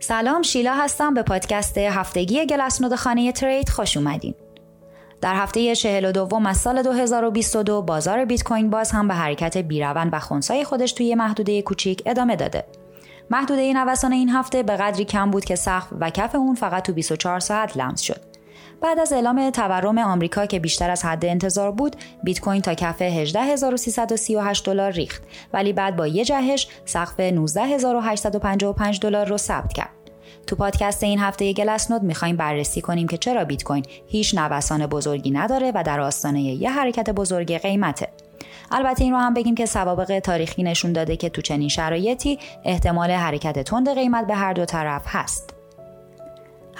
سلام شیلا هستم به پادکست هفتگی گلسنود خانه ترید خوش اومدین. در هفته 42 از سال 2022 بازار بیت کوین باز هم به حرکت بیروند و خونسای خودش توی محدوده کوچیک ادامه داده. محدوده نوسان این هفته به قدری کم بود که سقف و کف اون فقط تو 24 ساعت لمس شد. بعد از اعلام تورم آمریکا که بیشتر از حد انتظار بود، بیت کوین تا کف 18338 دلار ریخت، ولی بعد با یه جهش سقف 19855 دلار رو ثبت کرد. تو پادکست این هفته گلسنود می‌خوایم بررسی کنیم که چرا بیت کوین هیچ نوسان بزرگی نداره و در آستانه یه حرکت بزرگ قیمته. البته این رو هم بگیم که سوابق تاریخی نشون داده که تو چنین شرایطی احتمال حرکت تند قیمت به هر دو طرف هست.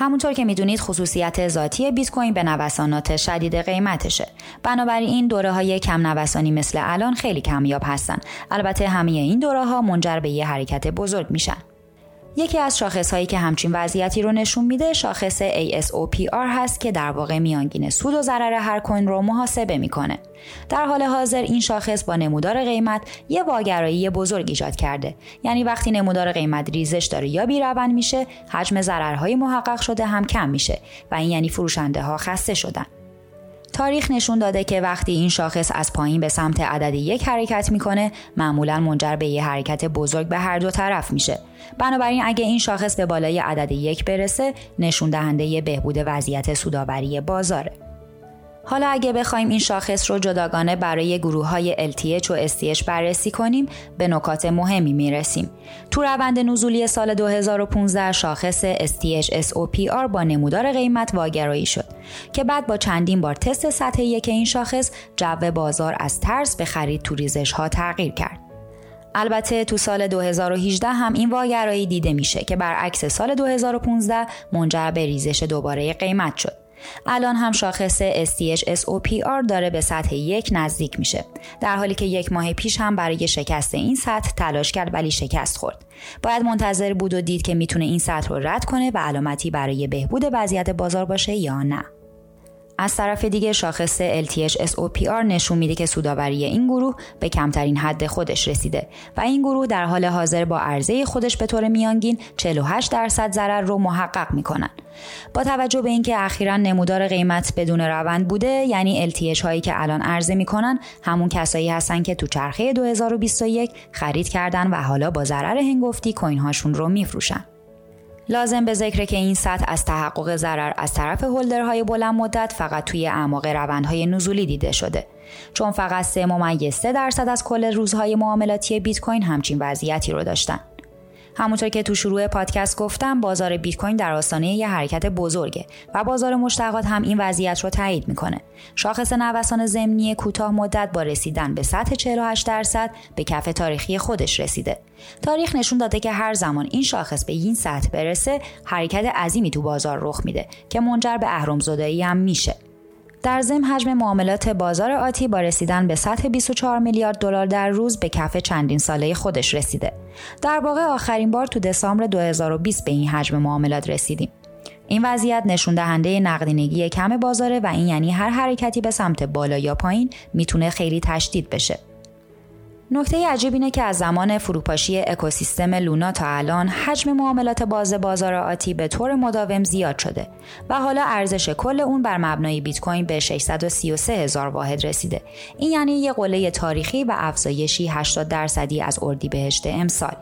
همونطور که می‌دونید خصوصیت ذاتی بیت کوین به نوسانات شدید قیمتشه. بنابراین این دوره های کم نوسانی مثل الان خیلی کمیاب هستن. البته همه این دوره ها منجر به یه حرکت بزرگ میشن. یکی از شاخص هایی که همچین وضعیتی رو نشون میده شاخص ASOPR هست که در واقع میانگین سود و ضرر هر کوین رو محاسبه می‌کنه. در حال حاضر این شاخص با نمودار قیمت یه واگرایی بزرگ ایجاد کرده. یعنی وقتی نمودار قیمت ریزش داره یا بیروند میشه، حجم ضررهای محقق شده هم کم میشه و این یعنی فروشنده ها خسته شدن. تاریخ نشون داده که وقتی این شاخص از پایین به سمت عدد یک حرکت می‌کنه معمولا منجر به یه حرکت بزرگ به هر دو طرف میشه. بنابراین اگه این شاخص به بالای عدد یک برسه نشون دهنده بهبود وضعیت سوداوری بازاره. حالا اگه بخوایم این شاخص رو جداگانه برای گروه های LTH و STH بررسی کنیم به نکات مهمی می‌رسیم. تو روند نزولی سال 2015 شاخص STH SOPR با نمودار قیمت واگرایی شد که بعد با چندین بار تست سطح یک این شاخص جو بازار از ترس به خرید تو ریزش ها تغییر کرد. البته تو سال 2018 هم این واگرایی دیده میشه که برعکس سال 2015 منجر به ریزش دوباره قیمت شد. الان هم شاخص STH SOPR داره به سطح یک نزدیک میشه. در حالی که یک ماه پیش هم برای شکست این سطح تلاش کرد ولی شکست خورد. باید منتظر بود و دید که می‌تونه این سطح رو رد کنه و علامتی برای بهبود وضعیت بازار باشه یا نه. از طرف دیگه شاخص LTH SOPR نشون میده که سوداوری این گروه به کمترین حد خودش رسیده و این گروه در حال حاضر با عرضه خودش به طور میانگین 48 درصد ضرر رو محقق می‌کنن. با توجه به اینکه اخیرا نمودار قیمت بدون روند بوده یعنی LTH هایی که الان عرضه می‌کنن همون کسایی هستن که تو چرخه 2021 خرید کردن و حالا با ضرر هنگفتی کوین هاشون رو میفروشن. لازم به ذکره که این سطح از تحقق ضرر از طرف هولدرهای بلند مدت فقط توی اعماق روندهای نزولی دیده شده. چون فقط 3 ممیز 3 درصد از کل روزهای معاملاتی بیت کوین همچین وضعیتی رو داشتن. همونطور که تو شروع پادکست گفتم بازار بیت کوین در آستانه یه حرکت بزرگه و بازار مشتقات هم این وضعیت رو تایید می‌کنه. شاخص نوسان زمینی کوتاه مدت با رسیدن به سطح 48 درصد به کف تاریخی خودش رسیده. تاریخ نشون داده که هر زمان این شاخص به این سطح برسه حرکت عظیمی تو بازار رخ میده که منجر به اهرم‌زدایی هم میشه. در ضمن حجم معاملات بازار آتی با رسیدن به سطح 24 میلیارد دلار در روز به کف چندین ساله خودش رسیده. در واقع آخرین بار تو دسامبر 2020 به این حجم معاملات رسیدیم. این وضعیت نشون دهنده نقدینگی کم بازاره و این یعنی هر حرکتی به سمت بالا یا پایین می‌تونه خیلی تشدید بشه. نکته عجیب اینه که از زمان فروپاشی اکوسیستم لونا تا الان حجم معاملات باز بازار آتی به طور مداوم زیاد شده و حالا ارزش کل اون بر مبنای بیت کوین به 633 هزار واحد رسیده. این یعنی یه قله تاریخی و افزایشی 80 درصدی از اردیبهشت امسال.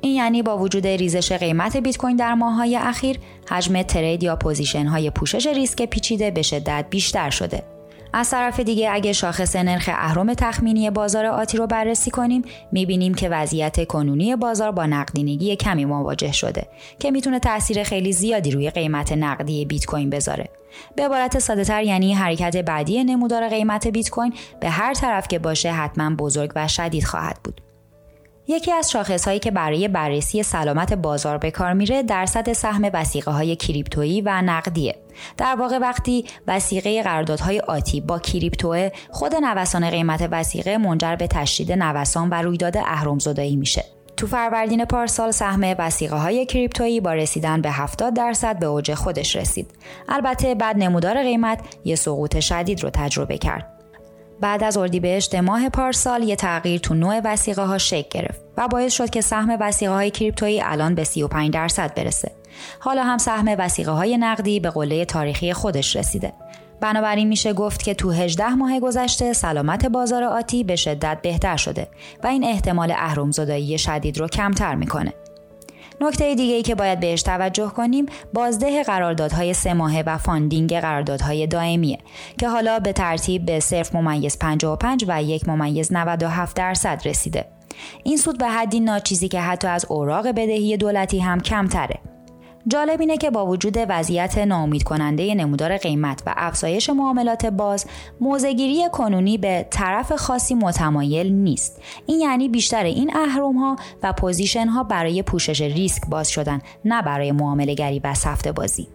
این یعنی با وجود ریزش قیمت بیت کوین در ماه‌های اخیر حجم trade یا position های پوشش ریسک پیچیده به شدت بیشتر شده از طرف دیگه اگه شاخص نرخ اهرم تخمینی بازار آتی رو بررسی کنیم می‌بینیم که وضعیت کنونی بازار با نقدینگی کمی مواجه شده که می‌تونه تاثیر خیلی زیادی روی قیمت نقدی بیت کوین بذاره. به عبارت ساده تر یعنی حرکت بعدی نمودار قیمت بیت کوین به هر طرف که باشه حتما بزرگ و شدید خواهد بود. یکی از شاخص هایی که برای بررسی سلامت بازار به کار میره درصد سهم وسیقه های کریپتویی و نقدیه در واقع وقتی وسیقه قراردادهای آتی با کریپتوه خود نوسان قیمت وسیقه منجر به تشدید نوسان و رویداد اهرمزدایی میشه تو فروردین پارسال سهم وسیقه های کریپتویی با رسیدن به 70 درصد به اوج خودش رسید. البته بعد نمودار قیمت یه سقوط شدید رو تجربه کرد. بعد از اردیبهشت ماه پارسال یه تغییر تو نوع وسیقه ها شکل گرفت و باعث شد که سهم وسیقه های کریپتویی الان به 35 درصد برسه. حالا هم سهم وثیقه های نقدی به قله تاریخی خودش رسیده. بنابراین میشه گفت که تو 18 ماه گذشته سلامت بازار آتی به شدت بهتر شده و این احتمال اهرمزدایی شدید رو کمتر می‌کنه. نکته دیگه ای که باید بهش توجه کنیم بازده قراردادهای سه ماهه و funding قراردادهای دائمیه که حالا به ترتیب به صفر ممیز 55 و یک ممیز 97 درصد رسیده. این سود به حدی ناچیزه که حتی از اوراق بدهی دولتی هم کمتره. جالب اینه که با وجود وضعیت ناامید کننده نمودار قیمت و افزایش معاملات باز موضع‌گیری کنونی به طرف خاصی متمایل نیست. این یعنی بیشتر این اهرم ها و position ها برای پوشش ریسک باز شدن نه برای معامله گری و سفته بازی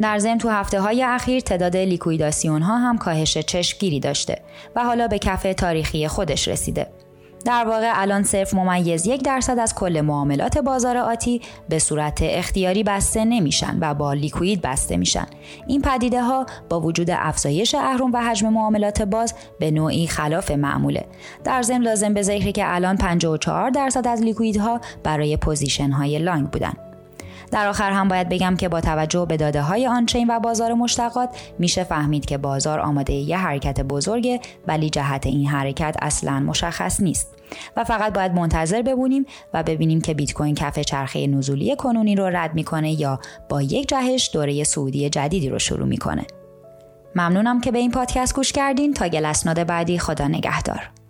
در ضمن تو هفته های اخیر تعداد لیکویداسیون ها هم کاهش چشمگیری داشته و حالا به کف تاریخی خودش رسیده. در واقع الان صفر ممیز یک درصد از کل معاملات بازار آتی به صورت اختیاری بسته نمیشن و با liquid بسته میشن. این پدیده ها با وجود افزایش اهرم و حجم معاملات باز به نوعی خلاف معموله. در ضمن لازم به ذکره که الان 54 درصد از liquid ها برای position های long بودن. در آخر هم باید بگم که با توجه به داده های on-chain و بازار مشتقات میشه فهمید که بازار آماده یه حرکت بزرگه ولی جهت این حرکت اصلا مشخص نیست. و فقط باید منتظر ببونیم و ببینیم که بیت کوین کف چرخه نزولی کنونی رو رد می‌کنه یا با یک جهش دوره سعودی جدیدی رو شروع می‌کنه. ممنونم که به این پادکست گوش کردین. تا گل بعدی خدا نگهدار.